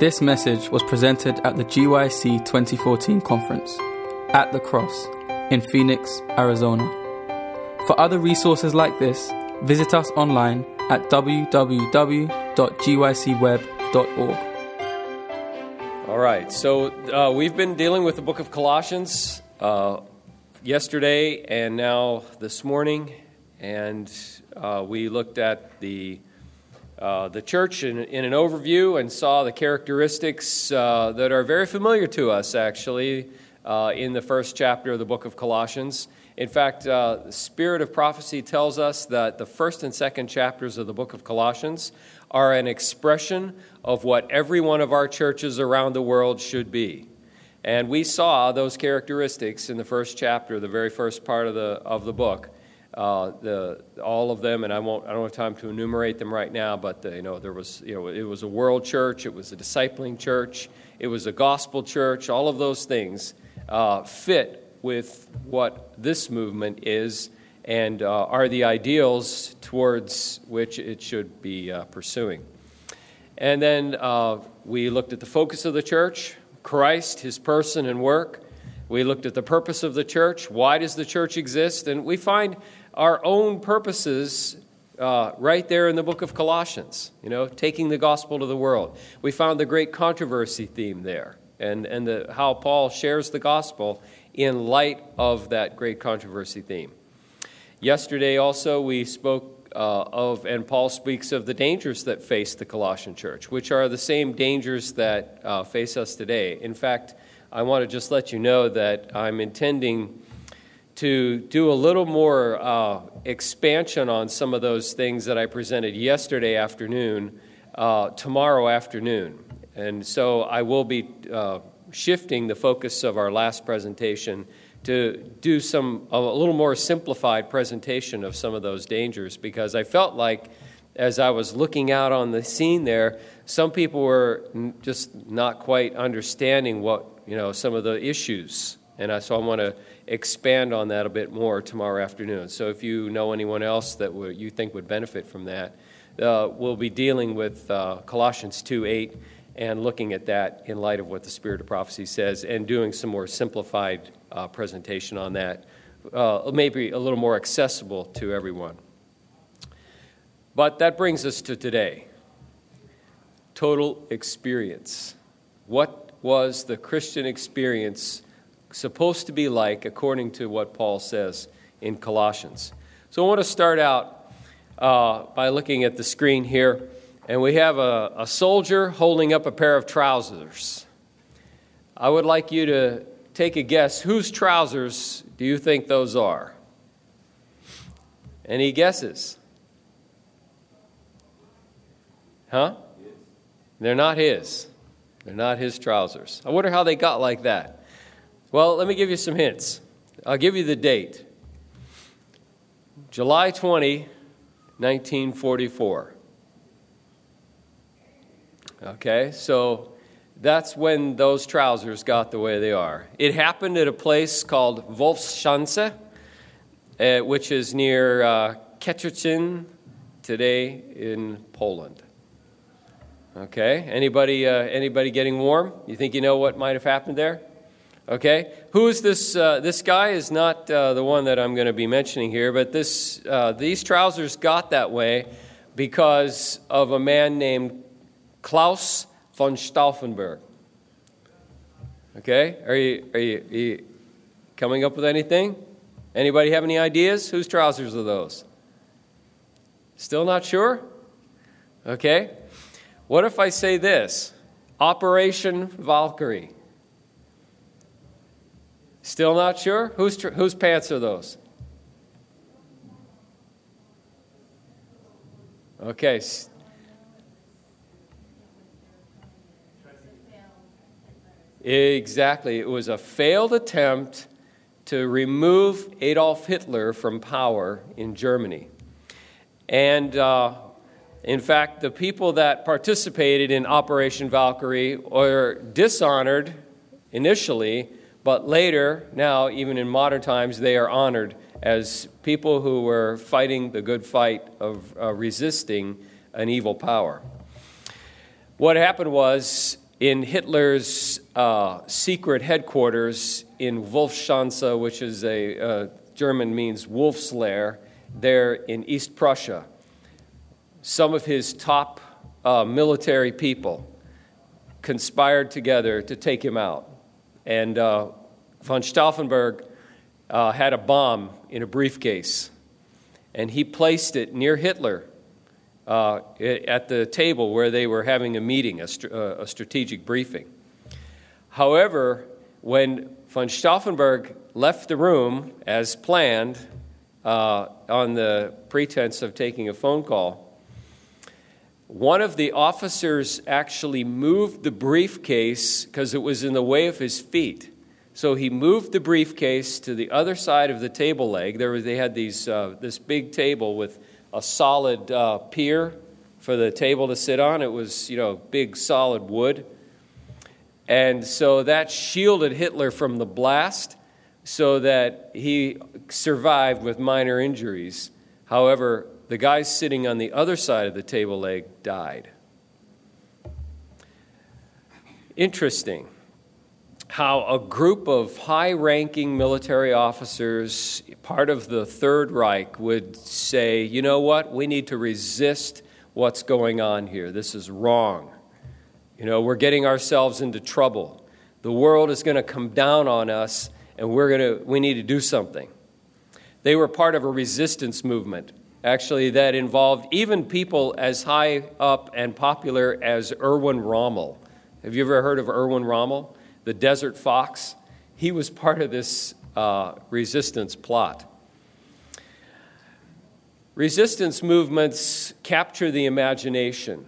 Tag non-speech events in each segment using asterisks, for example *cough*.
This message was presented at the GYC 2014 conference at the Cross in Phoenix, Arizona. For other resources like this, visit us online at www.gycweb.org. All right, so uh, we've been dealing with the book of Colossians uh, yesterday and now this morning, and uh, we looked at the uh, the church in, in, an overview and saw the characteristics uh, that are very familiar to us, actually, uh, in the first chapter of the book of Colossians. In fact, uh, the spirit of prophecy tells us that the first and second chapters of the book of Colossians are an expression of what every one of our churches around the world should be. And we saw those characteristics in the first chapter, the very first part of the, of the book uh, the, all of them, and I won't. I don't have time to enumerate them right now. But the, you know, there was you know, it was a world church, it was a discipling church, it was a gospel church. All of those things uh, fit with what this movement is, and uh, are the ideals towards which it should be uh, pursuing. And then uh, we looked at the focus of the church, Christ, His person and work. We looked at the purpose of the church. Why does the church exist? And we find our own purposes uh, right there in the book of Colossians, you know, taking the gospel to the world. We found the great controversy theme there and, and the, how Paul shares the gospel in light of that great controversy theme. Yesterday also we spoke uh, of, and Paul speaks of the dangers that face the Colossian church, which are the same dangers that uh, face us today. In fact, I want to just let you know that I'm intending to do a little more uh, expansion on some of those things that I presented yesterday afternoon, uh, tomorrow afternoon. And so I will be uh, shifting the focus of our last presentation to do some a little more simplified presentation of some of those dangers because I felt like as I was looking out on the scene there, some people were just not quite understanding what you know some of the issues, and I, so I want to expand on that a bit more tomorrow afternoon. So if you know anyone else that you think would benefit from that, uh, we'll be dealing with uh, Colossians 2 8 and looking at that in light of what the Spirit of prophecy says and doing some more simplified uh, presentation on that, uh, maybe a little more accessible to everyone. But that brings us to today total experience. What was the Christian experience? Supposed to be like according to what Paul says in Colossians. So I want to start out uh, by looking at the screen here, and we have a, a soldier holding up a pair of trousers. I would like you to take a guess whose trousers do you think those are? Any guesses? Huh? They're not his. They're not his trousers. I wonder how they got like that. Well, let me give you some hints. I'll give you the date July 20, 1944. Okay, so that's when those trousers got the way they are. It happened at a place called Wolfschanze, uh, which is near uh, today in Poland. Okay, anybody, uh, anybody getting warm? You think you know what might have happened there? Okay? Who is this? Uh, this guy is not uh, the one that I'm going to be mentioning here, but this, uh, these trousers got that way because of a man named Claus von Stauffenberg. Okay? Are you, are you, are you coming up with anything? Anybody have any ideas? Whose trousers are those? Still not sure? Okay. What if I say this? Operation Valkyrie. Still not sure? Whose, whose pants are those? Okay. Exactly. It was a failed attempt to remove Adolf Hitler from power in Germany. And uh, in fact, the people that participated in Operation Valkyrie were dishonored initially but later, now, even in modern times, they are honored as people who were fighting the good fight of uh, resisting an evil power. What happened was in Hitler's uh, secret headquarters in Wolfschanze, which is a uh, German means wolf's lair, there in East Prussia. Some of his top uh, military people conspired together to take him out. And uh, von Stauffenberg uh, had a bomb in a briefcase, and he placed it near Hitler uh, at the table where they were having a meeting, a, st- uh, a strategic briefing. However, when von Stauffenberg left the room as planned uh, on the pretense of taking a phone call, one of the officers actually moved the briefcase because it was in the way of his feet. So he moved the briefcase to the other side of the table leg. There was, they had these, uh, this big table with a solid uh, pier for the table to sit on. It was, you know, big solid wood. And so that shielded Hitler from the blast so that he survived with minor injuries. However, the guy sitting on the other side of the table leg died. Interesting how a group of high ranking military officers, part of the Third Reich, would say, you know what, we need to resist what's going on here. This is wrong. You know, we're getting ourselves into trouble. The world is going to come down on us, and we're going to, we need to do something. They were part of a resistance movement, actually, that involved even people as high up and popular as Erwin Rommel. Have you ever heard of Erwin Rommel? the desert fox, he was part of this uh, resistance plot. Resistance movements capture the imagination.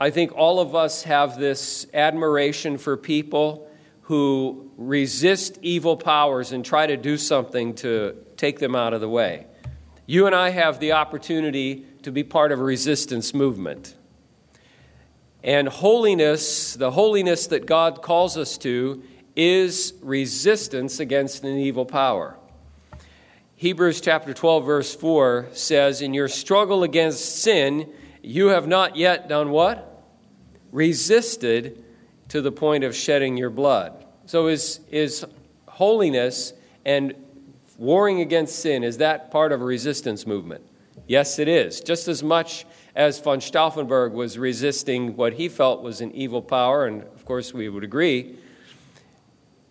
I think all of us have this admiration for people who resist evil powers and try to do something to take them out of the way. You and I have the opportunity to be part of a resistance movement. And holiness, the holiness that God calls us to, is resistance against an evil power. Hebrews chapter 12, verse 4 says, In your struggle against sin, you have not yet done what? Resisted to the point of shedding your blood. So, is, is holiness and warring against sin, is that part of a resistance movement? Yes, it is. Just as much as von Stauffenberg was resisting what he felt was an evil power, and of course we would agree,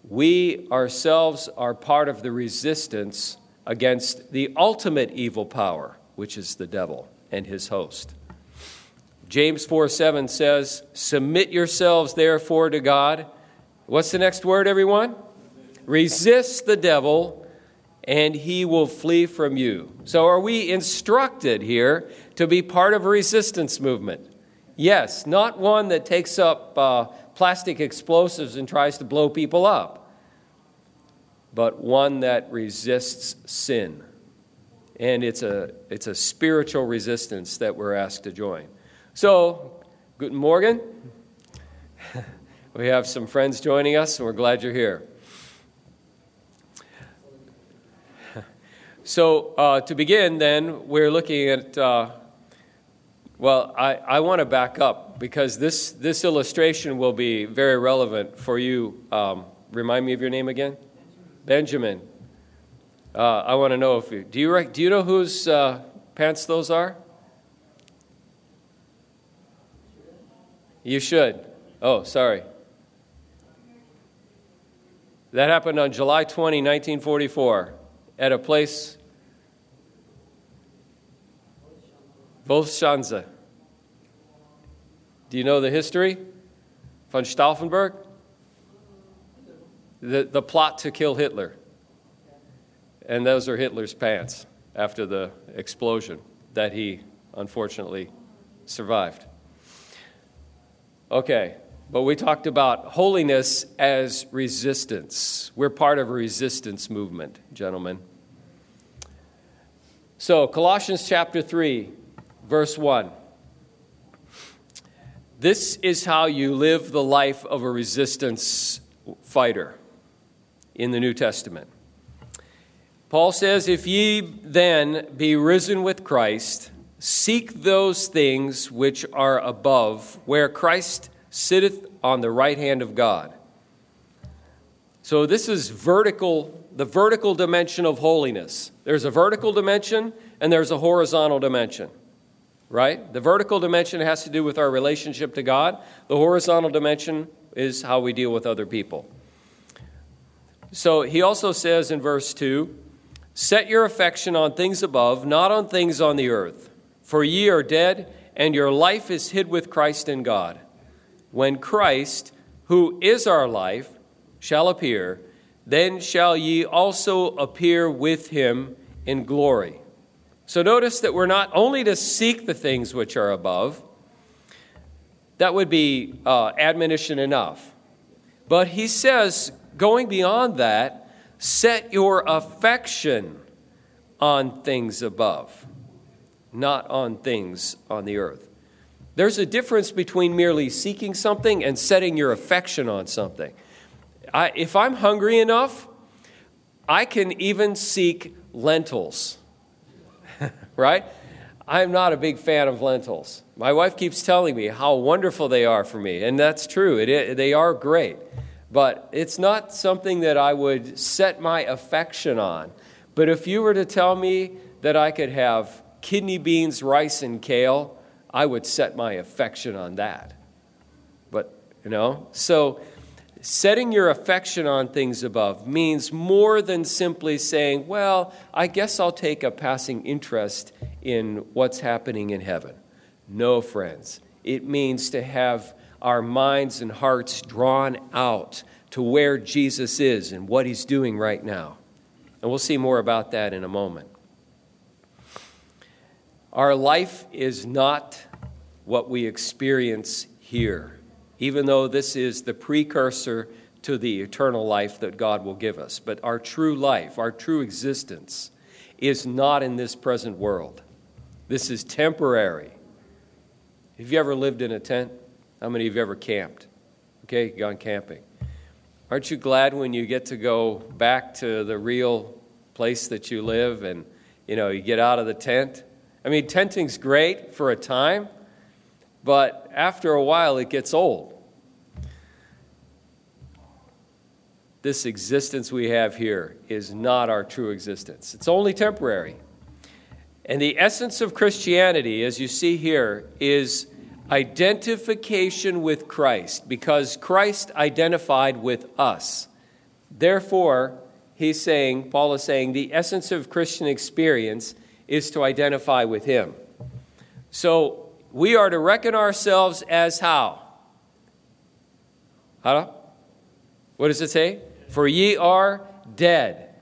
we ourselves are part of the resistance against the ultimate evil power, which is the devil and his host. James 4 7 says, Submit yourselves therefore to God. What's the next word, everyone? Resist the devil, and he will flee from you. So, are we instructed here to be part of a resistance movement? Yes, not one that takes up uh, plastic explosives and tries to blow people up, but one that resists sin. And it's a, it's a spiritual resistance that we're asked to join. So, Guten Morgen. *laughs* we have some friends joining us, and we're glad you're here. So, uh, to begin, then, we're looking at, uh, well, I, I want to back up because this, this illustration will be very relevant for you. Um, remind me of your name again? Benjamin. Uh, I want to know if you do you, do you know whose uh, pants those are? You should. Oh, sorry. That happened on July 20, 1944 at a place, Wolfschanze. Do you know the history? Von Stauffenberg? The, the plot to kill Hitler. And those are Hitler's pants after the explosion that he unfortunately survived. Okay, but we talked about holiness as resistance. We're part of a resistance movement, gentlemen. So, Colossians chapter 3, verse 1. This is how you live the life of a resistance fighter in the New Testament. Paul says, If ye then be risen with Christ, seek those things which are above, where Christ sitteth on the right hand of God. So this is vertical, the vertical dimension of holiness. There's a vertical dimension and there's a horizontal dimension. Right? The vertical dimension has to do with our relationship to God. The horizontal dimension is how we deal with other people. So he also says in verse 2 Set your affection on things above, not on things on the earth. For ye are dead, and your life is hid with Christ in God. When Christ, who is our life, shall appear, then shall ye also appear with him in glory. So notice that we're not only to seek the things which are above, that would be uh, admonition enough. But he says, going beyond that, Set your affection on things above, not on things on the earth. There's a difference between merely seeking something and setting your affection on something. I, if I'm hungry enough, I can even seek lentils, *laughs* right? I'm not a big fan of lentils. My wife keeps telling me how wonderful they are for me, and that's true. It, it, they are great but it's not something that I would set my affection on. But if you were to tell me that I could have kidney beans, rice, and kale, I would set my affection on that. But, you know, so setting your affection on things above means more than simply saying, well, I guess I'll take a passing interest in what's happening in heaven. No, friends. It means to have our minds and hearts drawn out to where Jesus is and what he's doing right now. And we'll see more about that in a moment. Our life is not what we experience here, even though this is the precursor to the eternal life that God will give us. But our true life, our true existence, is not in this present world. This is temporary. Have you ever lived in a tent? How many of you ever camped? Okay, gone camping. Aren't you glad when you get to go back to the real place that you live and you know you get out of the tent? I mean, tenting's great for a time, but after a while it gets old. This existence we have here is not our true existence. It's only temporary. And the essence of Christianity, as you see here, is identification with Christ because Christ identified with us. Therefore, he's saying, Paul is saying, the essence of Christian experience is to identify with him. So we are to reckon ourselves as how? How? What does it say? For ye are dead,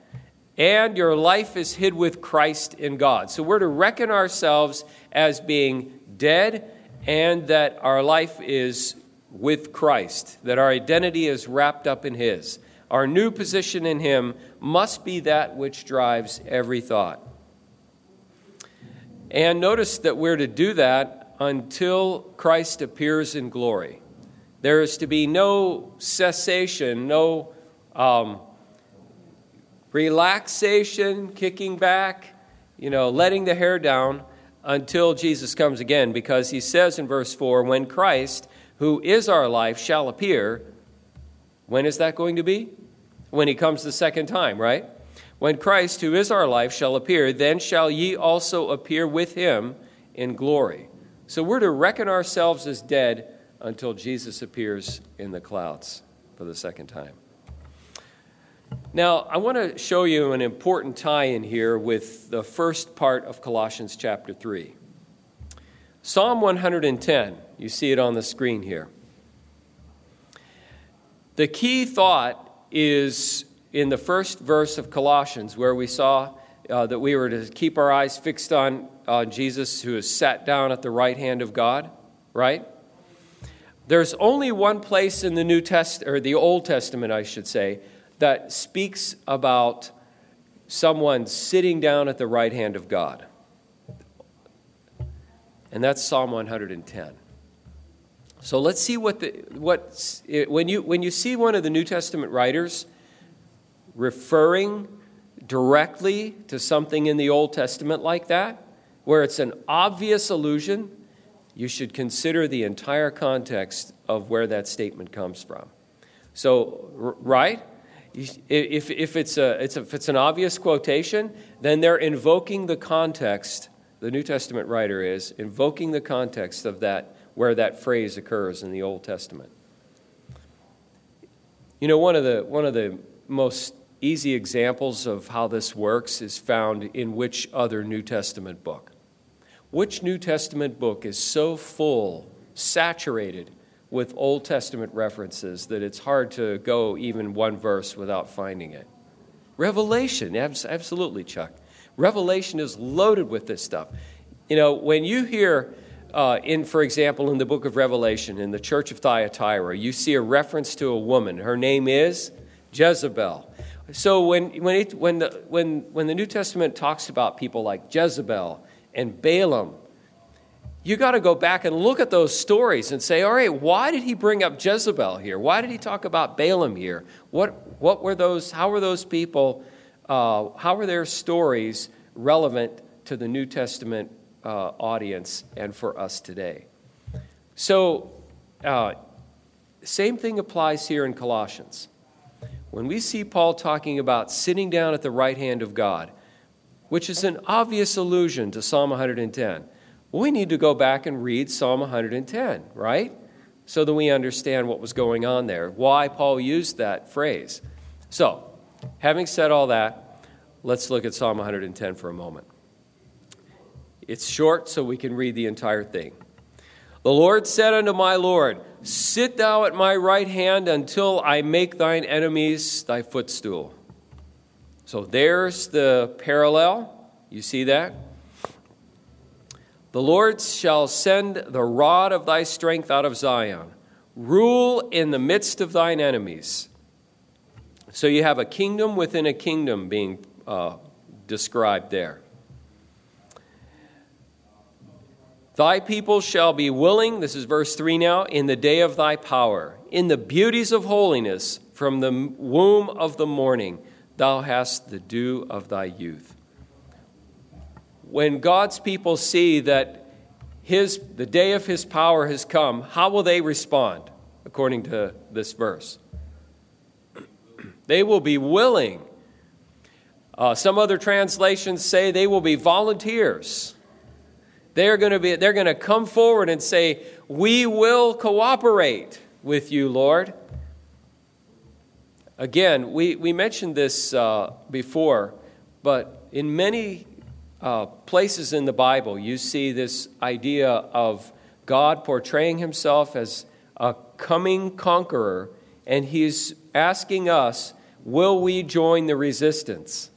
and your life is hid with Christ in God. So we're to reckon ourselves as being dead and that our life is with Christ, that our identity is wrapped up in His. Our new position in Him must be that which drives every thought. And notice that we're to do that until Christ appears in glory. There is to be no cessation, no um, relaxation, kicking back, you know, letting the hair down until Jesus comes again, because he says in verse 4 when Christ, who is our life, shall appear, when is that going to be? When he comes the second time, right? When Christ, who is our life, shall appear, then shall ye also appear with him in glory. So we're to reckon ourselves as dead until Jesus appears in the clouds for the second time. Now, I want to show you an important tie in here with the first part of Colossians chapter 3. Psalm 110, you see it on the screen here. The key thought is in the first verse of Colossians, where we saw uh, that we were to keep our eyes fixed on Jesus, who is sat down at the right hand of God, right? There's only one place in the New Test or the Old Testament, I should say, that speaks about someone sitting down at the right hand of God. And that's Psalm 110. So let's see what the what when you when you see one of the New Testament writers referring directly to something in the Old Testament like that, where it's an obvious allusion, you should consider the entire context of where that statement comes from. So, right? If, if, it's a, it's a, if it's an obvious quotation, then they're invoking the context, the New Testament writer is, invoking the context of that, where that phrase occurs in the Old Testament. You know, one of the, one of the most easy examples of how this works is found in which other New Testament book? Which New Testament book is so full, saturated with Old Testament references that it's hard to go even one verse without finding it? Revelation, absolutely, Chuck. Revelation is loaded with this stuff. You know, when you hear, uh, in, for example, in the book of Revelation, in the church of Thyatira, you see a reference to a woman. Her name is Jezebel. So when, when, it, when, the, when, when the New Testament talks about people like Jezebel and Balaam, you got to go back and look at those stories and say, all right, why did he bring up Jezebel here? Why did he talk about Balaam here? What, what were those, how were those people, uh, how were their stories relevant to the New Testament uh, audience and for us today? So, uh, same thing applies here in Colossians. When we see Paul talking about sitting down at the right hand of God, which is an obvious allusion to Psalm 110, we need to go back and read Psalm 110, right? So that we understand what was going on there, why Paul used that phrase. So, having said all that, let's look at Psalm 110 for a moment. It's short, so we can read the entire thing. The Lord said unto my Lord, Sit thou at my right hand until I make thine enemies thy footstool. So there's the parallel. You see that? The Lord shall send the rod of thy strength out of Zion, rule in the midst of thine enemies. So you have a kingdom within a kingdom being uh, described there. Thy people shall be willing, this is verse 3 now, in the day of thy power, in the beauties of holiness, from the womb of the morning, thou hast the dew of thy youth. When God's people see that his, the day of his power has come, how will they respond, according to this verse? *clears throat* they will be willing. Uh, some other translations say they will be volunteers. They're going to be they're going to come forward and say, "We will cooperate with you, Lord." Again, we, we mentioned this uh, before, but in many uh, places in the Bible, you see this idea of God portraying himself as a coming conqueror, and he's asking us, Will we join the resistance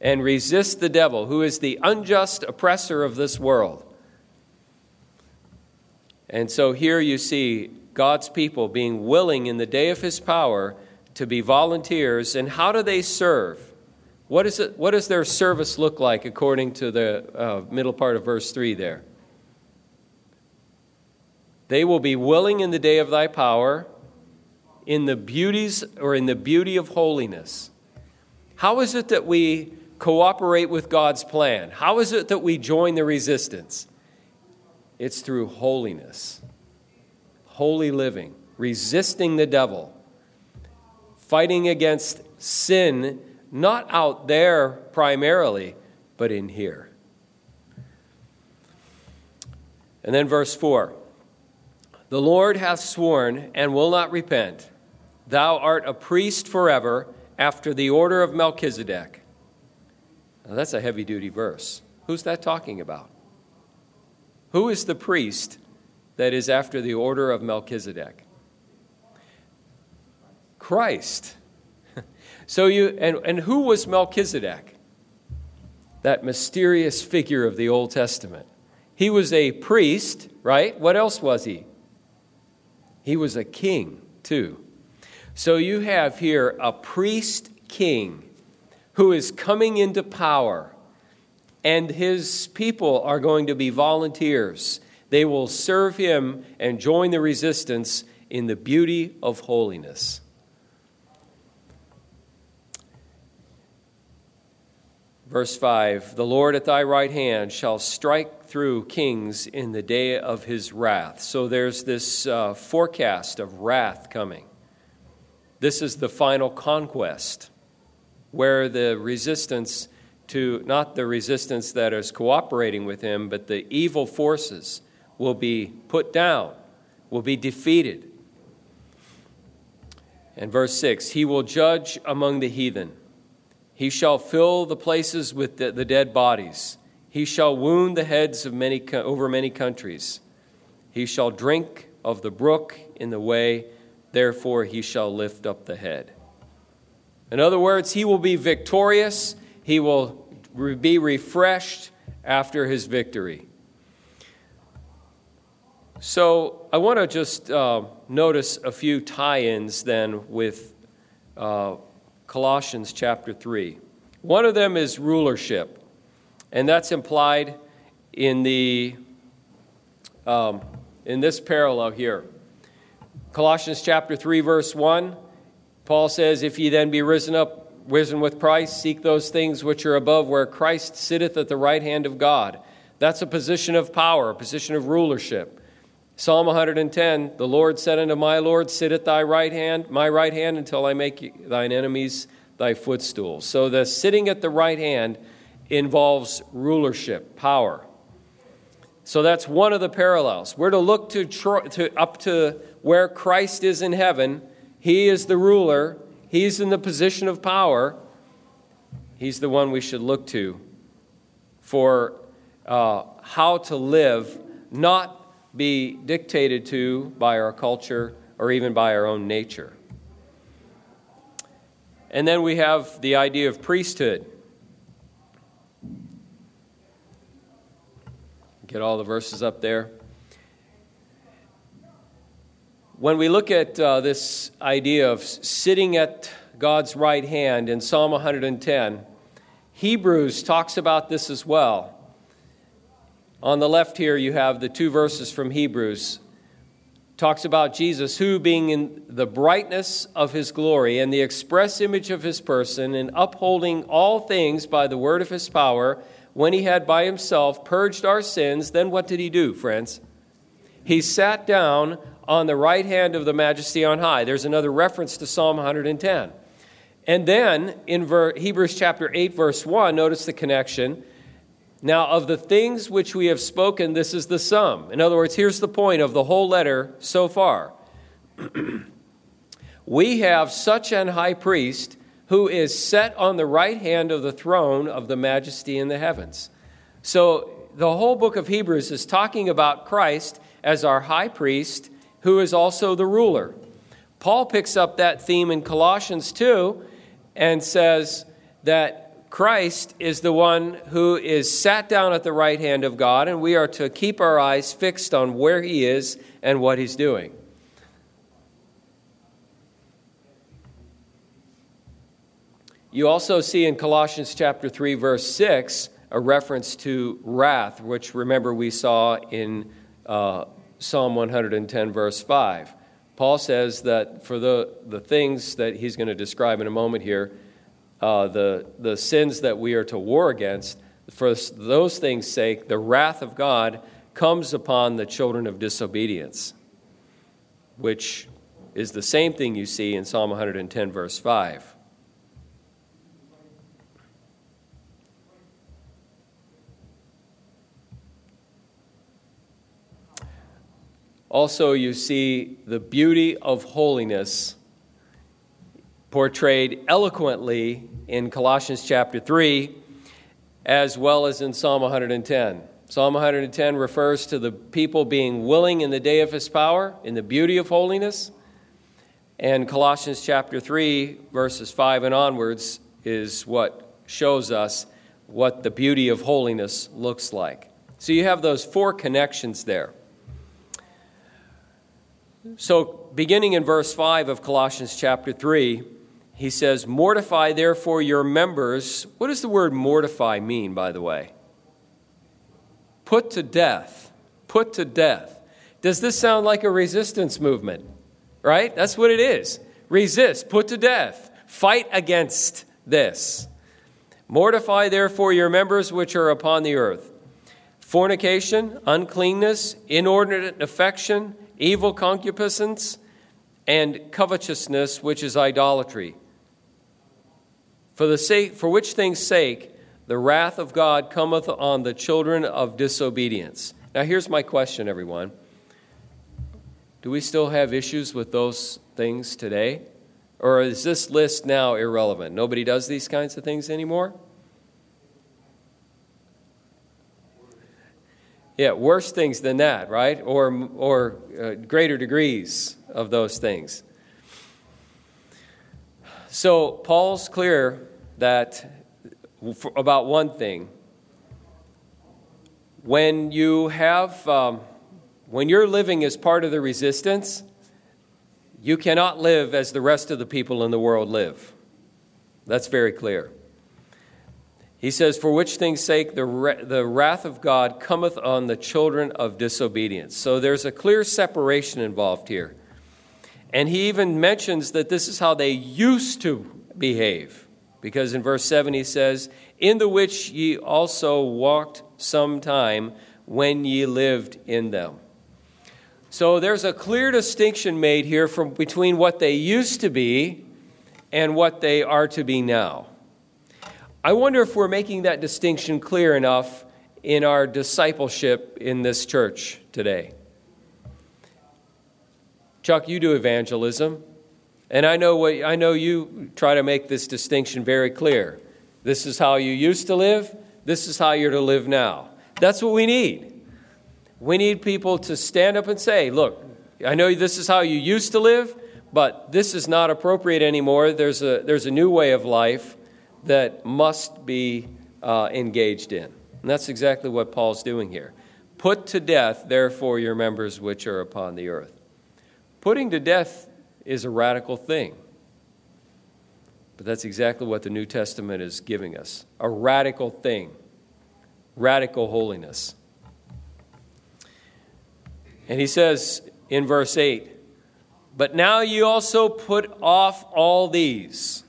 and resist the devil, who is the unjust oppressor of this world? And so here you see God's people being willing in the day of his power to be volunteers. And how do they serve? What, is it, what does their service look like according to the uh, middle part of verse 3 there? They will be willing in the day of thy power, in the beauties or in the beauty of holiness. How is it that we cooperate with God's plan? How is it that we join the resistance? It's through holiness, holy living, resisting the devil, fighting against sin, not out there primarily, but in here. And then verse 4 The Lord hath sworn and will not repent. Thou art a priest forever after the order of Melchizedek. Now, that's a heavy duty verse. Who's that talking about? Who is the priest that is after the order of Melchizedek? Christ. *laughs* So you and, and who was Melchizedek? That mysterious figure of the Old Testament. He was a priest, right? What else was he? He was a king, too. So you have here a priest king who is coming into power and his people are going to be volunteers. They will serve him and join the resistance in the beauty of holiness. Verse 5 The Lord at thy right hand shall strike through kings in the day of his wrath. So there's this uh, forecast of wrath coming. This is the final conquest where the resistance to, not the resistance that is cooperating with him, but the evil forces will be put down, will be defeated. And verse 6 He will judge among the heathen. He shall fill the places with the, the dead bodies. He shall wound the heads of many over many countries. He shall drink of the brook in the way, therefore he shall lift up the head. In other words, he will be victorious, he will be refreshed after his victory. So I want to just uh, notice a few tie ins then with uh, Colossians chapter 3. One of them is rulership, and that's implied in, the, um, in this parallel here. Colossians chapter 3, verse 1, Paul says, If ye then be risen up, risen with Christ, seek those things which are above, where Christ sitteth at the right hand of God. That's a position of power, a position of rulership. Psalm 110 The Lord said unto my Lord, Sit at thy right hand, my right hand, until I make thine enemies thy footstool. So the sitting at the right hand involves rulership, power. So that's one of the parallels. We're to look to, to up to where Christ is in heaven. He is the ruler, he's in the position of power. He's the one we should look to for uh, how to live, not be dictated to by our culture or even by our own nature. And then we have the idea of priesthood. Get all the verses up there. When we look at uh, this idea of sitting at God's right hand in Psalm 110, Hebrews talks about this as well. On the left here, you have the two verses from Hebrews. Talks about Jesus, who, being in the brightness of his glory and the express image of his person, and upholding all things by the word of his power, when he had by himself purged our sins, then what did he do, friends? He sat down on the right hand of the majesty on high. There's another reference to Psalm 110. And then in Hebrews chapter 8, verse 1, notice the connection. Now, of the things which we have spoken, this is the sum. In other words, here's the point of the whole letter so far. *clears throat* we have such an high priest who is set on the right hand of the throne of the majesty in the heavens. So, the whole book of Hebrews is talking about Christ as our high priest who is also the ruler. Paul picks up that theme in Colossians 2 and says that Christ is the one who is sat down at the right hand of God, and we are to keep our eyes fixed on where he is and what he's doing. You also see in Colossians chapter 3 verse 6 a reference to wrath, which remember we saw in uh, Psalm 110 verse 5. Paul says that for the, the things that he's going to describe in a moment here, uh, the, the sins that we are to war against, for those things' sake, the wrath of God comes upon the children of disobedience, which is the same thing you see in Psalm 110, verse 5. Also, you see the beauty of holiness portrayed eloquently in Colossians chapter 3 as well as in Psalm 110. Psalm 110 refers to the people being willing in the day of his power, in the beauty of holiness. And Colossians chapter 3, verses 5 and onwards, is what shows us what the beauty of holiness looks like. So you have those four connections there. So, beginning in verse 5 of Colossians chapter 3, he says, Mortify therefore your members. What does the word mortify mean, by the way? Put to death. Put to death. Does this sound like a resistance movement? Right? That's what it is. Resist, put to death, fight against this. Mortify therefore your members which are upon the earth fornication, uncleanness, inordinate affection, evil concupiscence, and covetousness, which is idolatry. For, the sake, for which things' sake the wrath of God cometh on the children of disobedience. Now, here's my question, everyone. Do we still have issues with those things today? Or is this list now irrelevant? Nobody does these kinds of things anymore? Yeah, worse things than that, right? Or, or uh, greater degrees of those things. So, Paul's clear that about one thing. When you have, um, when you're living as part of the resistance, you cannot live as the rest of the people in the world live. That's very clear. He says, For which things' sake the, the wrath of God cometh on the children of disobedience. So there's a clear separation involved here. And he even mentions that this is how they used to behave. Because in verse 7 he says, In the which ye also walked some time when ye lived in them. So there's a clear distinction made here from between what they used to be and what they are to be now. I wonder if we're making that distinction clear enough in our discipleship in this church today. Chuck, you do evangelism, and I know what I know you try to make this distinction very clear. This is how you used to live, this is how you're to live now. That's what we need. We need people to stand up and say, look, I know this is how you used to live, but this is not appropriate anymore. There's a, there's a new way of life that must be uh, engaged in. And that's exactly what Paul's doing here. Put to death, therefore, your members which are upon the earth. Putting to death is a radical thing. But that's exactly what the New Testament is giving us a radical thing, radical holiness. And he says in verse 8, But now you also put off all these.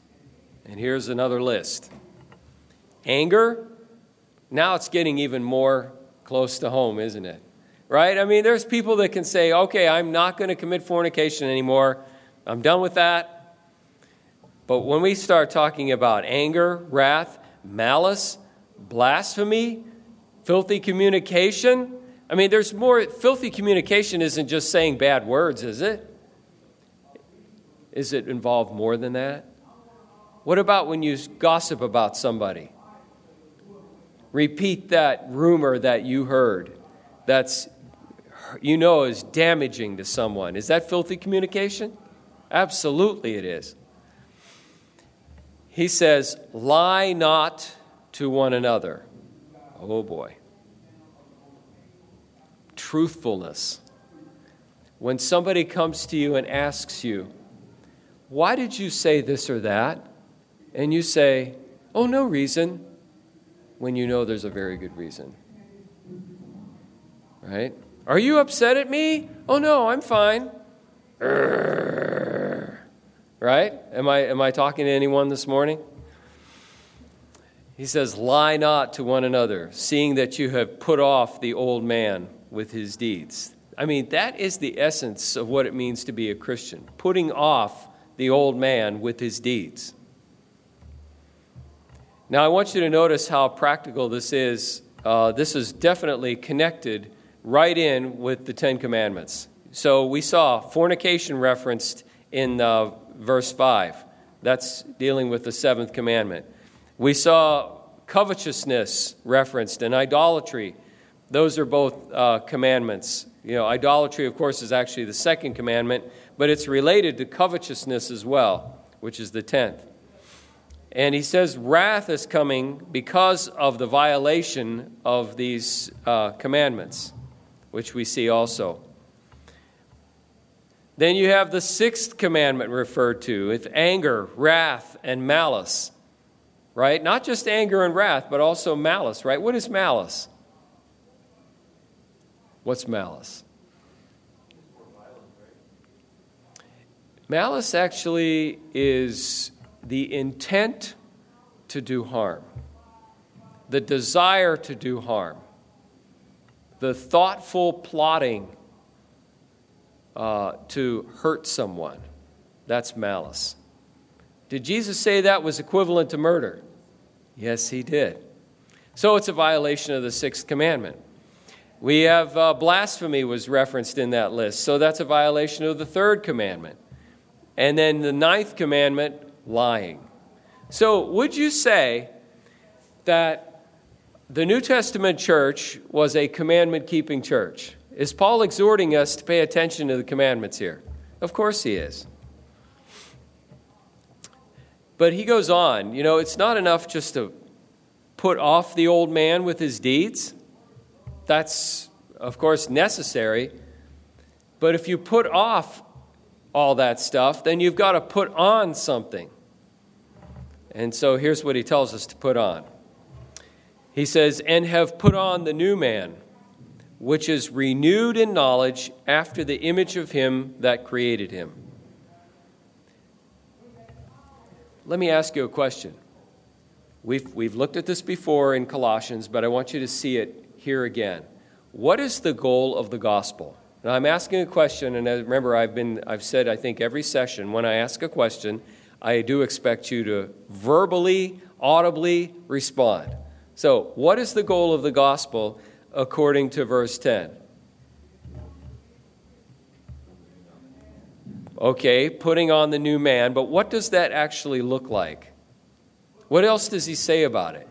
And here's another list anger. Now it's getting even more close to home, isn't it? Right? I mean, there's people that can say, okay, I'm not going to commit fornication anymore. I'm done with that. But when we start talking about anger, wrath, malice, blasphemy, filthy communication, I mean, there's more, filthy communication isn't just saying bad words, is it? Is it involved more than that? What about when you gossip about somebody? Repeat that rumor that you heard that's, you know, is damaging to someone. Is that filthy communication? Absolutely, it is. He says, Lie not to one another. Oh boy truthfulness. When somebody comes to you and asks you, Why did you say this or that? And you say, Oh, no reason, when you know there's a very good reason. Right? Are you upset at me? Oh, no, I'm fine. Right? Am I, am I talking to anyone this morning? He says, Lie not to one another, seeing that you have put off the old man with his deeds. I mean, that is the essence of what it means to be a Christian putting off the old man with his deeds. Now, I want you to notice how practical this is. Uh, this is definitely connected right in with the Ten Commandments. So, we saw fornication referenced in uh, verse 5. That's dealing with the seventh commandment. We saw covetousness referenced and idolatry those are both uh, commandments. You know, idolatry, of course, is actually the second commandment, but it's related to covetousness as well, which is the tenth. And he says wrath is coming because of the violation of these uh, commandments, which we see also. Then you have the sixth commandment referred to with anger, wrath, and malice. Right? Not just anger and wrath, but also malice, right? What is malice? What's malice? Malice actually is the intent to do harm, the desire to do harm. the thoughtful plotting uh, to hurt someone. That's malice. Did Jesus say that was equivalent to murder? Yes, he did. So it's a violation of the sixth commandment. We have uh, blasphemy was referenced in that list, so that's a violation of the third commandment. And then the ninth commandment, lying. So would you say that the New Testament church was a commandment keeping church? Is Paul exhorting us to pay attention to the commandments here? Of course he is. But he goes on, you know, it's not enough just to put off the old man with his deeds. That's, of course, necessary. But if you put off all that stuff, then you've got to put on something. And so here's what he tells us to put on. He says, And have put on the new man, which is renewed in knowledge after the image of him that created him. Let me ask you a question. We've, we've looked at this before in Colossians, but I want you to see it here again. What is the goal of the gospel? Now, I'm asking a question, and remember, I've, been, I've said, I think, every session, when I ask a question, I do expect you to verbally, audibly respond. So, what is the goal of the gospel according to verse 10? Okay, putting on the new man, but what does that actually look like? What else does he say about it?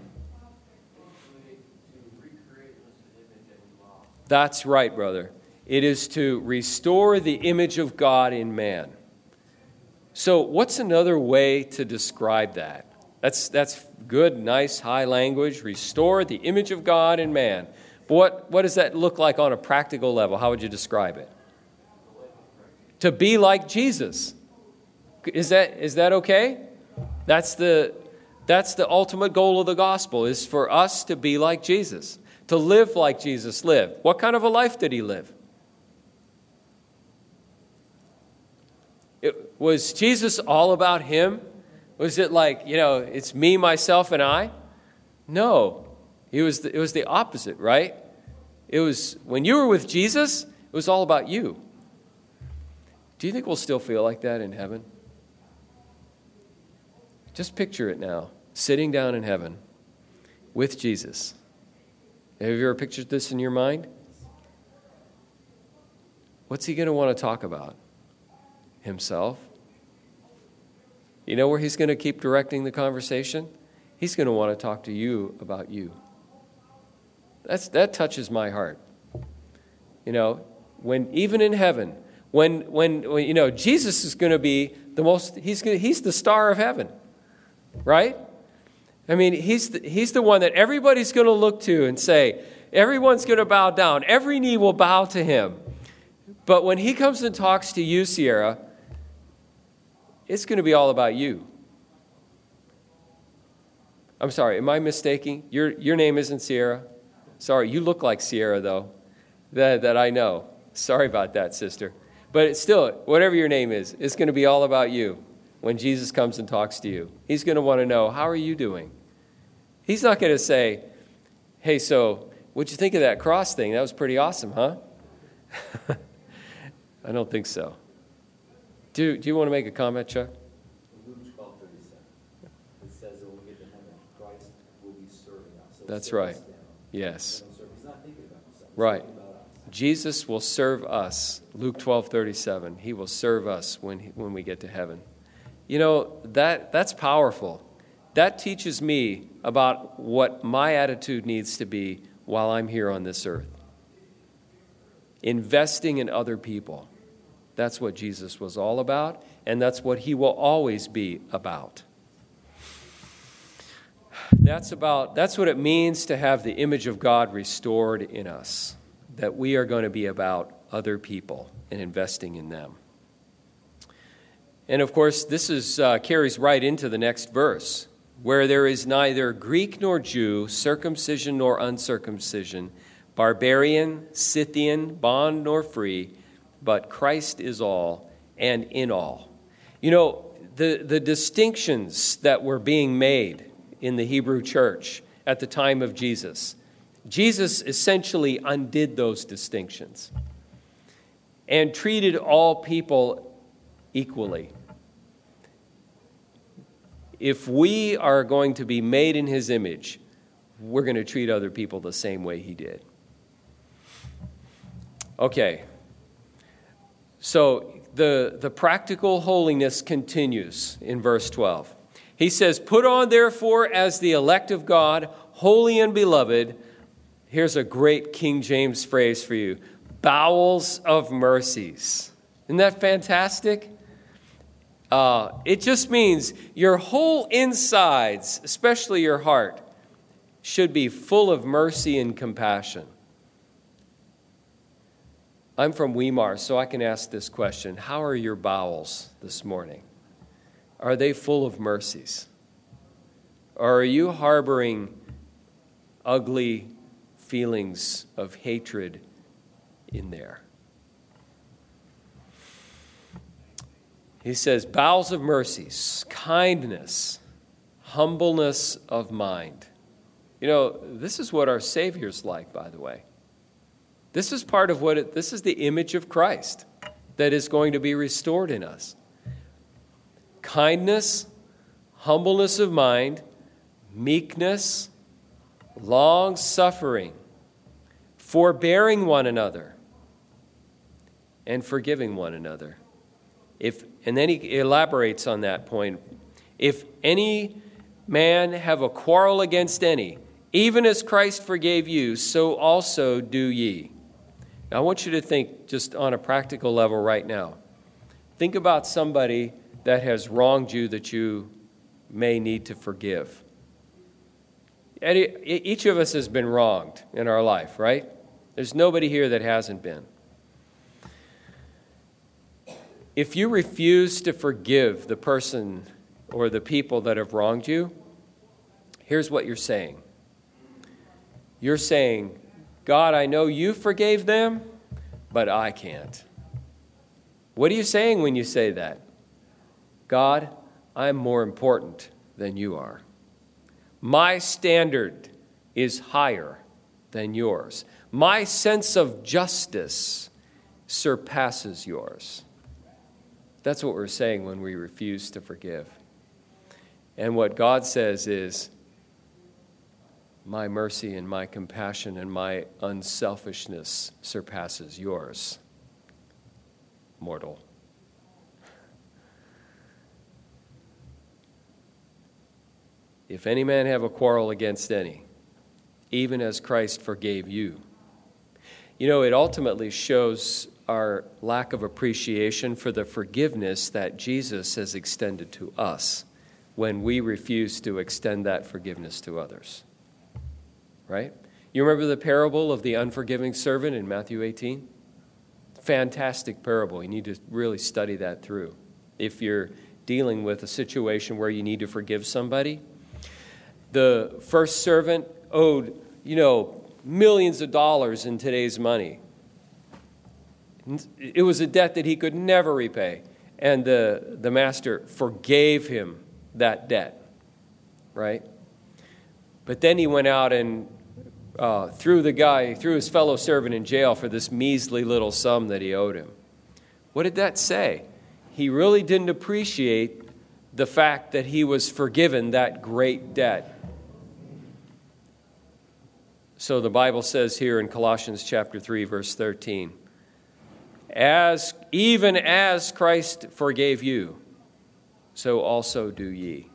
That's right, brother. It is to restore the image of God in man. So, what's another way to describe that? That's, that's good, nice, high language. Restore the image of God in man. But what, what does that look like on a practical level? How would you describe it? To be like Jesus. Is that, is that okay? That's the, that's the ultimate goal of the gospel is for us to be like Jesus, to live like Jesus lived. What kind of a life did he live? Was Jesus all about him? Was it like, you know, it's me, myself, and I? No. It was the, it was the opposite, right? It was when you were with Jesus, it was all about you. Do you think we'll still feel like that in heaven? Just picture it now sitting down in heaven with Jesus. Have you ever pictured this in your mind? What's he going to want to talk about? Himself? You know where he's going to keep directing the conversation? He's going to want to talk to you about you. That's, that touches my heart. You know, when even in heaven, when, when, when you know, Jesus is going to be the most, he's, gonna, he's the star of heaven, right? I mean, he's the, he's the one that everybody's going to look to and say, everyone's going to bow down. Every knee will bow to him. But when he comes and talks to you, Sierra, it's going to be all about you. I'm sorry, am I mistaking? Your, your name isn't Sierra? Sorry, you look like Sierra, though, that, that I know. Sorry about that, sister. But it's still, whatever your name is, it's going to be all about you when Jesus comes and talks to you. He's going to want to know, how are you doing? He's not going to say, hey, so what'd you think of that cross thing? That was pretty awesome, huh? *laughs* I don't think so. Do, do you want to make a comment, Chuck? That's right. Yes. Right. Jesus will serve us. Luke 12 37. He will serve us when, he, when we get to heaven. You know, that, that's powerful that teaches me about what my attitude needs to be while I'm here on this earth. Investing in other people. That's what Jesus was all about, and that's what he will always be about. That's about that's what it means to have the image of God restored in us. That we are going to be about other people and investing in them. And of course, this is, uh, carries right into the next verse where there is neither Greek nor Jew, circumcision nor uncircumcision, barbarian, Scythian, bond nor free, but Christ is all and in all. You know, the, the distinctions that were being made in the Hebrew church at the time of Jesus Jesus essentially undid those distinctions and treated all people equally. If we are going to be made in his image, we're going to treat other people the same way he did. Okay. So the, the practical holiness continues in verse 12. He says, Put on, therefore, as the elect of God, holy and beloved. Here's a great King James phrase for you bowels of mercies. Isn't that fantastic? Uh, it just means your whole insides, especially your heart, should be full of mercy and compassion. I'm from Weimar, so I can ask this question How are your bowels this morning? Are they full of mercies? Or are you harboring ugly feelings of hatred in there? He says, bowels of mercies, kindness, humbleness of mind. You know, this is what our Savior's like, by the way. This is part of what it, this is the image of Christ that is going to be restored in us. Kindness, humbleness of mind, meekness, long suffering, forbearing one another, and forgiving one another. If, and then he elaborates on that point. If any man have a quarrel against any, even as Christ forgave you, so also do ye. Now, I want you to think just on a practical level right now. Think about somebody that has wronged you that you may need to forgive. Each of us has been wronged in our life, right? There's nobody here that hasn't been. If you refuse to forgive the person or the people that have wronged you, here's what you're saying. You're saying, God, I know you forgave them, but I can't. What are you saying when you say that? God, I'm more important than you are. My standard is higher than yours. My sense of justice surpasses yours. That's what we're saying when we refuse to forgive. And what God says is, my mercy and my compassion and my unselfishness surpasses yours, mortal. If any man have a quarrel against any, even as Christ forgave you. You know, it ultimately shows our lack of appreciation for the forgiveness that Jesus has extended to us when we refuse to extend that forgiveness to others right? You remember the parable of the unforgiving servant in Matthew 18? Fantastic parable. You need to really study that through. If you're dealing with a situation where you need to forgive somebody, the first servant owed, you know, millions of dollars in today's money. It was a debt that he could never repay. And the, the master forgave him that debt, right? But then he went out and uh, threw the guy, threw his fellow servant in jail for this measly little sum that he owed him. What did that say? He really didn't appreciate the fact that he was forgiven that great debt. So the Bible says here in Colossians chapter 3 verse 13, as even as Christ forgave you, so also do ye.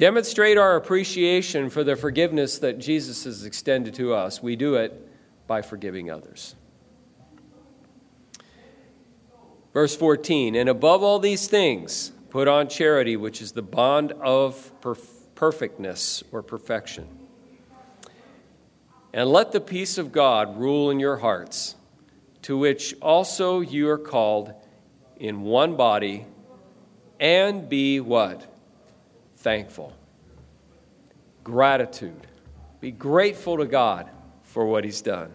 Demonstrate our appreciation for the forgiveness that Jesus has extended to us. We do it by forgiving others. Verse 14, and above all these things, put on charity, which is the bond of perf- perfectness or perfection. And let the peace of God rule in your hearts, to which also you are called in one body, and be what? Thankful. Gratitude. Be grateful to God for what He's done.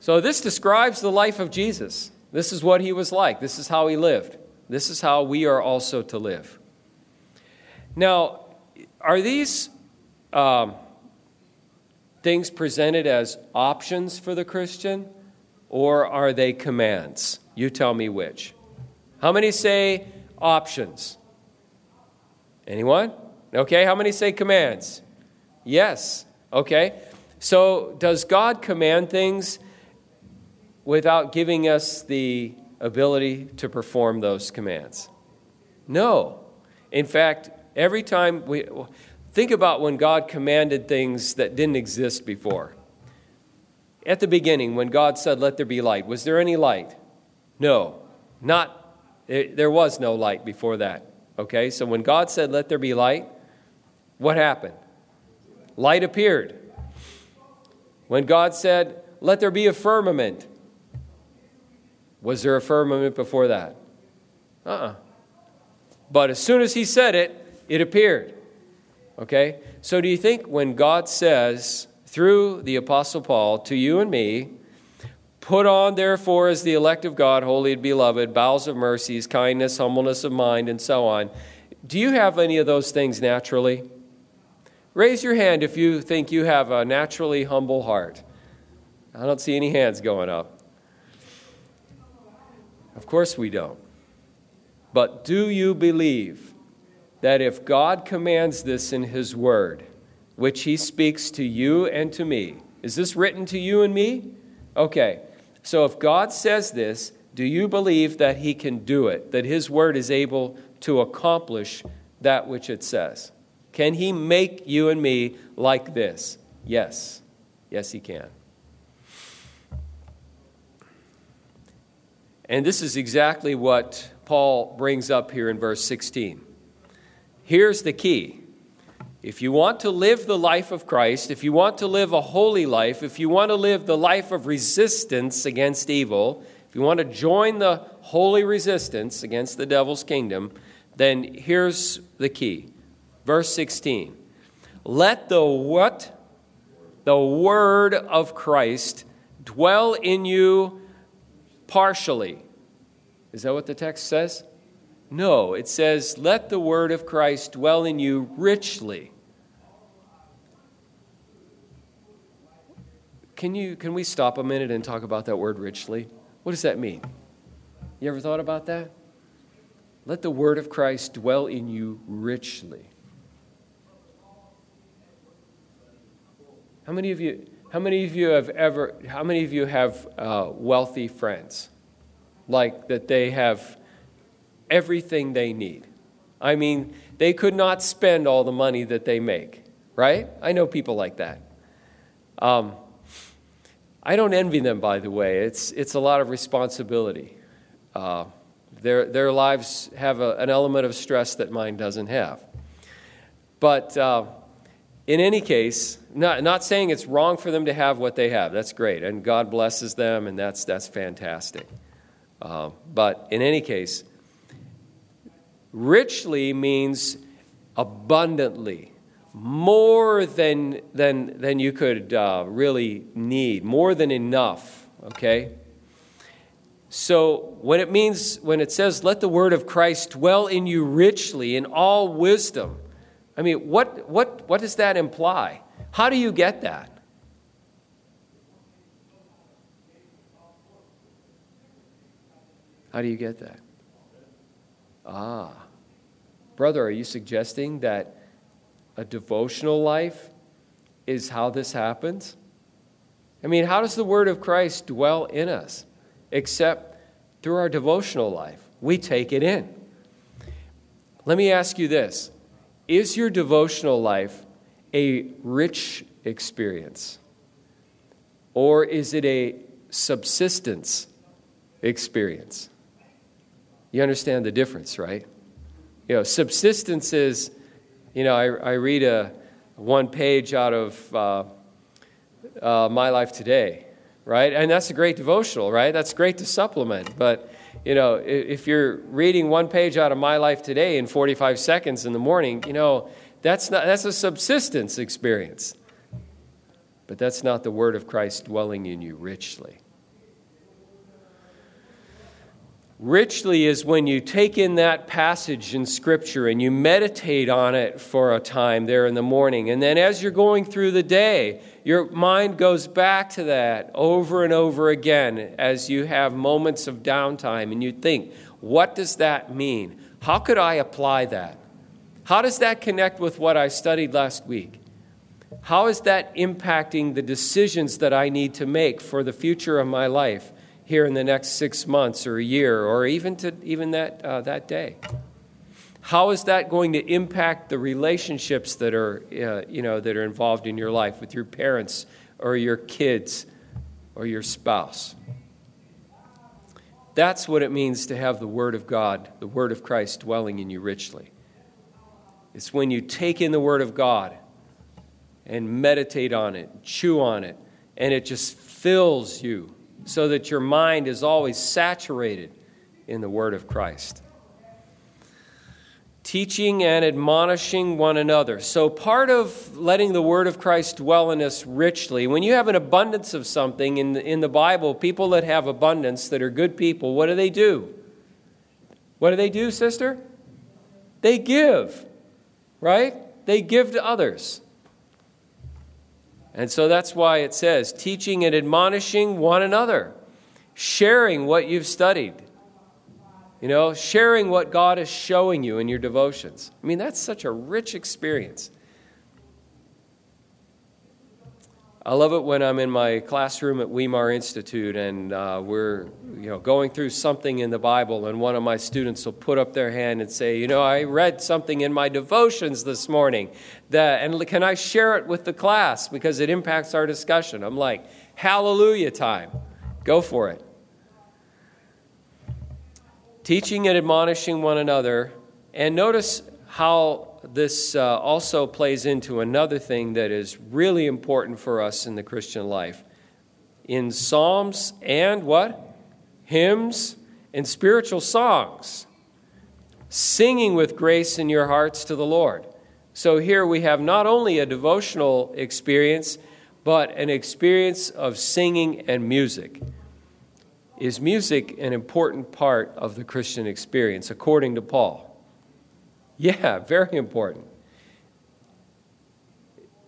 So, this describes the life of Jesus. This is what He was like. This is how He lived. This is how we are also to live. Now, are these um, things presented as options for the Christian, or are they commands? You tell me which. How many say options? Anyone? Okay, how many say commands? Yes. Okay. So, does God command things without giving us the ability to perform those commands? No. In fact, every time we think about when God commanded things that didn't exist before. At the beginning, when God said, Let there be light, was there any light? No. Not, there was no light before that. Okay, so when God said, Let there be light, what happened? Light appeared. When God said, Let there be a firmament, was there a firmament before that? Uh uh-uh. uh But as soon as He said it, it appeared. Okay? So do you think when God says, through the Apostle Paul, to you and me, Put on, therefore, as the elect of God, holy and beloved, bowels of mercies, kindness, humbleness of mind, and so on. Do you have any of those things naturally? Raise your hand if you think you have a naturally humble heart. I don't see any hands going up. Of course, we don't. But do you believe that if God commands this in His Word, which He speaks to you and to me, is this written to you and me? Okay. So if God says this, do you believe that He can do it, that His word is able to accomplish that which it says? Can He make you and me like this? Yes. Yes, He can. And this is exactly what Paul brings up here in verse 16. Here's the key if you want to live the life of Christ, if you want to live a holy life, if you want to live the life of resistance against evil, if you want to join the holy resistance against the devil's kingdom, then here's the key. Verse 16. Let the what? The word of Christ dwell in you partially. Is that what the text says? No, it says, Let the word of Christ dwell in you richly. Can, you, can we stop a minute and talk about that word richly? What does that mean? You ever thought about that? Let the word of Christ dwell in you richly. How many of you, how many of you have ever, how many of you have uh, wealthy friends? Like that they have everything they need. I mean, they could not spend all the money that they make, right? I know people like that. Um, I don't envy them, by the way. It's, it's a lot of responsibility. Uh, their, their lives have a, an element of stress that mine doesn't have. But uh, in any case, not, not saying it's wrong for them to have what they have. That's great. And God blesses them, and that's, that's fantastic. Uh, but in any case, richly means abundantly more than, than, than you could uh, really need, more than enough, okay? So, when it means, when it says, let the word of Christ dwell in you richly in all wisdom, I mean, what, what, what does that imply? How do you get that? How do you get that? Ah. Brother, are you suggesting that a devotional life is how this happens? I mean, how does the Word of Christ dwell in us except through our devotional life? We take it in. Let me ask you this Is your devotional life a rich experience? Or is it a subsistence experience? You understand the difference, right? You know, subsistence is you know, I, I read a one page out of uh, uh, My Life Today, right? And that's a great devotional, right? That's great to supplement. But, you know, if you're reading one page out of My Life Today in 45 seconds in the morning, you know, that's, not, that's a subsistence experience. But that's not the word of Christ dwelling in you richly. Richly is when you take in that passage in Scripture and you meditate on it for a time there in the morning. And then as you're going through the day, your mind goes back to that over and over again as you have moments of downtime and you think, what does that mean? How could I apply that? How does that connect with what I studied last week? How is that impacting the decisions that I need to make for the future of my life? Here in the next six months or a year or even to even that, uh, that day? How is that going to impact the relationships that are, uh, you know, that are involved in your life with your parents or your kids or your spouse? That's what it means to have the Word of God, the Word of Christ dwelling in you richly. It's when you take in the Word of God and meditate on it, chew on it, and it just fills you so that your mind is always saturated in the Word of Christ. Teaching and admonishing one another. So, part of letting the Word of Christ dwell in us richly, when you have an abundance of something in the, in the Bible, people that have abundance, that are good people, what do they do? What do they do, sister? They give, right? They give to others. And so that's why it says teaching and admonishing one another, sharing what you've studied, you know, sharing what God is showing you in your devotions. I mean, that's such a rich experience. I love it when I'm in my classroom at Weimar Institute and uh, we're you know, going through something in the Bible, and one of my students will put up their hand and say, You know, I read something in my devotions this morning, that, and can I share it with the class because it impacts our discussion? I'm like, Hallelujah time. Go for it. Teaching and admonishing one another. And notice how this uh, also plays into another thing that is really important for us in the Christian life. In psalms and what? Hymns and spiritual songs. Singing with grace in your hearts to the Lord. So here we have not only a devotional experience, but an experience of singing and music. Is music an important part of the Christian experience, according to Paul? Yeah, very important.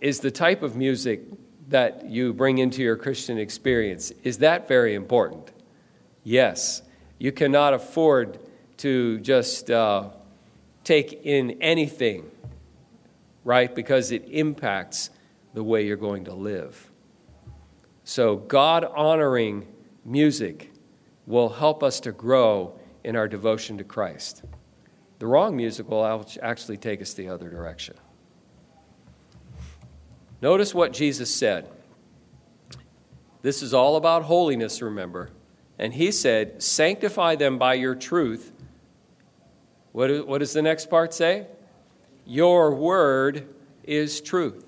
Is the type of music that you bring into your Christian experience, is that very important? Yes. You cannot afford to just uh, take in anything, right? Because it impacts the way you're going to live. So, God honoring music will help us to grow in our devotion to Christ. The wrong music will actually take us the other direction. Notice what Jesus said. This is all about holiness, remember. And he said, Sanctify them by your truth. What, does the next part say? Your word is truth.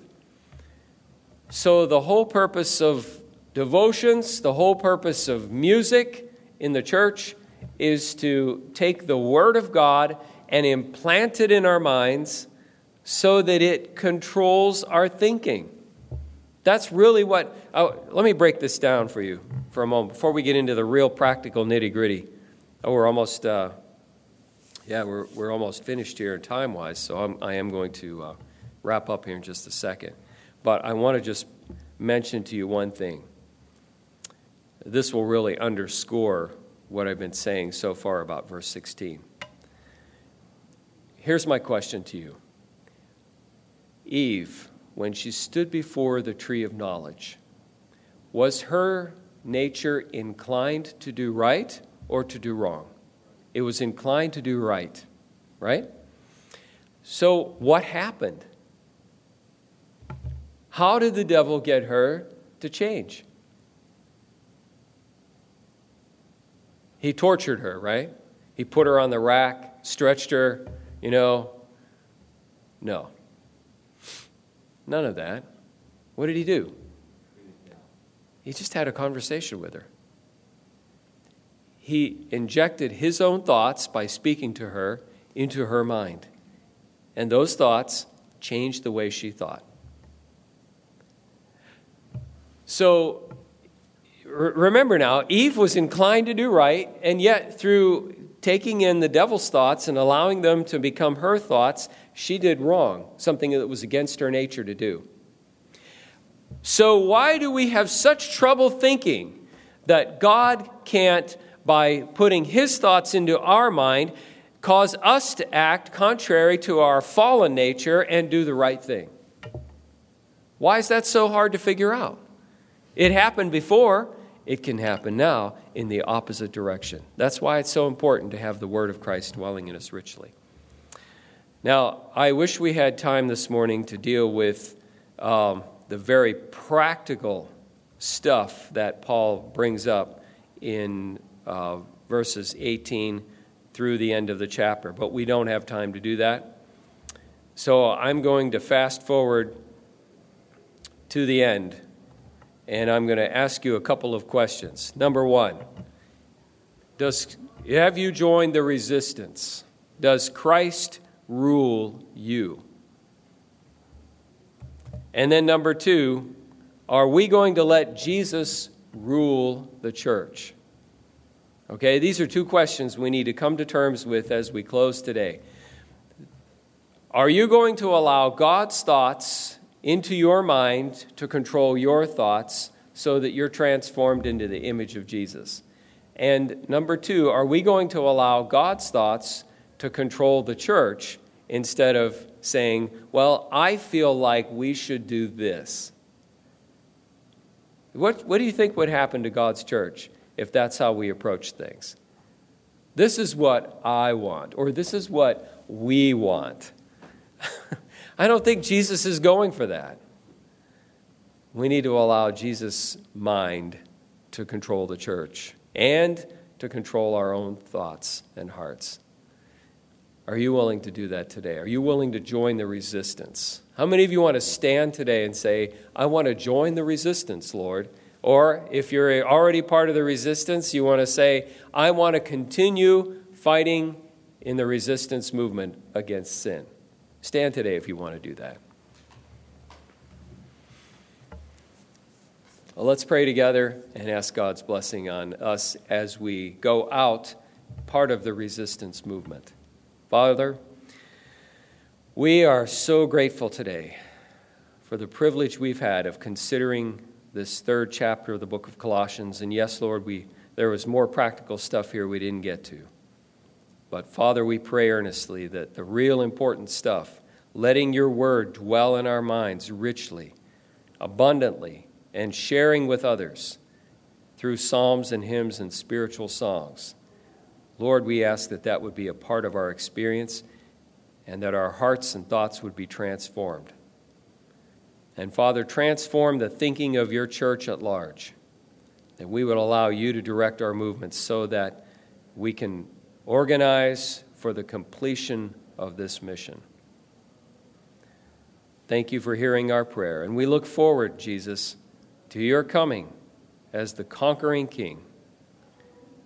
So, the whole purpose of devotions, the whole purpose of music in the church is to take the word of God and implant it in our minds so that it controls our thinking. That's really what. Oh, let me break this down for you for a moment before we get into the real practical nitty gritty. Oh, we're almost, uh, yeah, we're, we're almost finished here time wise, so I'm, I am going to uh, wrap up here in just a second. But I want to just mention to you one thing. This will really underscore what I've been saying so far about verse 16. Here's my question to you Eve, when she stood before the tree of knowledge, was her nature inclined to do right or to do wrong? It was inclined to do right, right? So, what happened? How did the devil get her to change? He tortured her, right? He put her on the rack, stretched her, you know, no. None of that. What did he do? He just had a conversation with her. He injected his own thoughts by speaking to her into her mind. And those thoughts changed the way she thought. So remember now, Eve was inclined to do right, and yet through taking in the devil's thoughts and allowing them to become her thoughts, she did wrong, something that was against her nature to do. So, why do we have such trouble thinking that God can't, by putting his thoughts into our mind, cause us to act contrary to our fallen nature and do the right thing? Why is that so hard to figure out? It happened before, it can happen now in the opposite direction. That's why it's so important to have the Word of Christ dwelling in us richly. Now, I wish we had time this morning to deal with um, the very practical stuff that Paul brings up in uh, verses 18 through the end of the chapter, but we don't have time to do that. So I'm going to fast forward to the end, and I'm going to ask you a couple of questions. Number one, does, have you joined the resistance? Does Christ rule you? And then number two, are we going to let Jesus rule the church? Okay, these are two questions we need to come to terms with as we close today. Are you going to allow God's thoughts into your mind to control your thoughts so that you're transformed into the image of Jesus? And number two, are we going to allow God's thoughts to control the church instead of saying, well, I feel like we should do this? What, what do you think would happen to God's church if that's how we approach things? This is what I want, or this is what we want. *laughs* I don't think Jesus is going for that. We need to allow Jesus' mind to control the church and to control our own thoughts and hearts. Are you willing to do that today? Are you willing to join the resistance? How many of you want to stand today and say, I want to join the resistance, Lord? Or if you're already part of the resistance, you want to say, I want to continue fighting in the resistance movement against sin. Stand today if you want to do that. Well, let's pray together and ask God's blessing on us as we go out part of the resistance movement. Father, we are so grateful today for the privilege we've had of considering this third chapter of the book of Colossians. And yes, Lord, we, there was more practical stuff here we didn't get to. But Father, we pray earnestly that the real important stuff, letting your word dwell in our minds richly, abundantly, and sharing with others through psalms and hymns and spiritual songs. Lord, we ask that that would be a part of our experience and that our hearts and thoughts would be transformed. And Father, transform the thinking of your church at large, that we would allow you to direct our movements so that we can organize for the completion of this mission. Thank you for hearing our prayer, and we look forward, Jesus to your coming as the conquering king.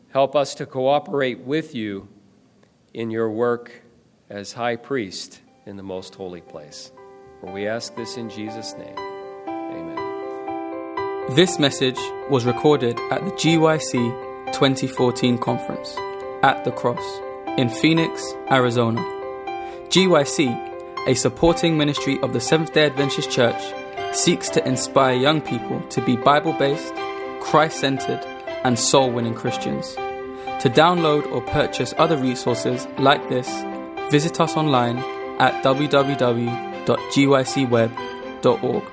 Help us to cooperate with you in your work as high priest in the most holy place. For we ask this in Jesus' name. Amen. This message was recorded at the GYC 2014 conference at the Cross in Phoenix, Arizona. GYC, a supporting ministry of the Seventh day Adventist Church, seeks to inspire young people to be Bible based, Christ centered, and soul winning Christians. To download or purchase other resources like this, visit us online at www.gycweb.org.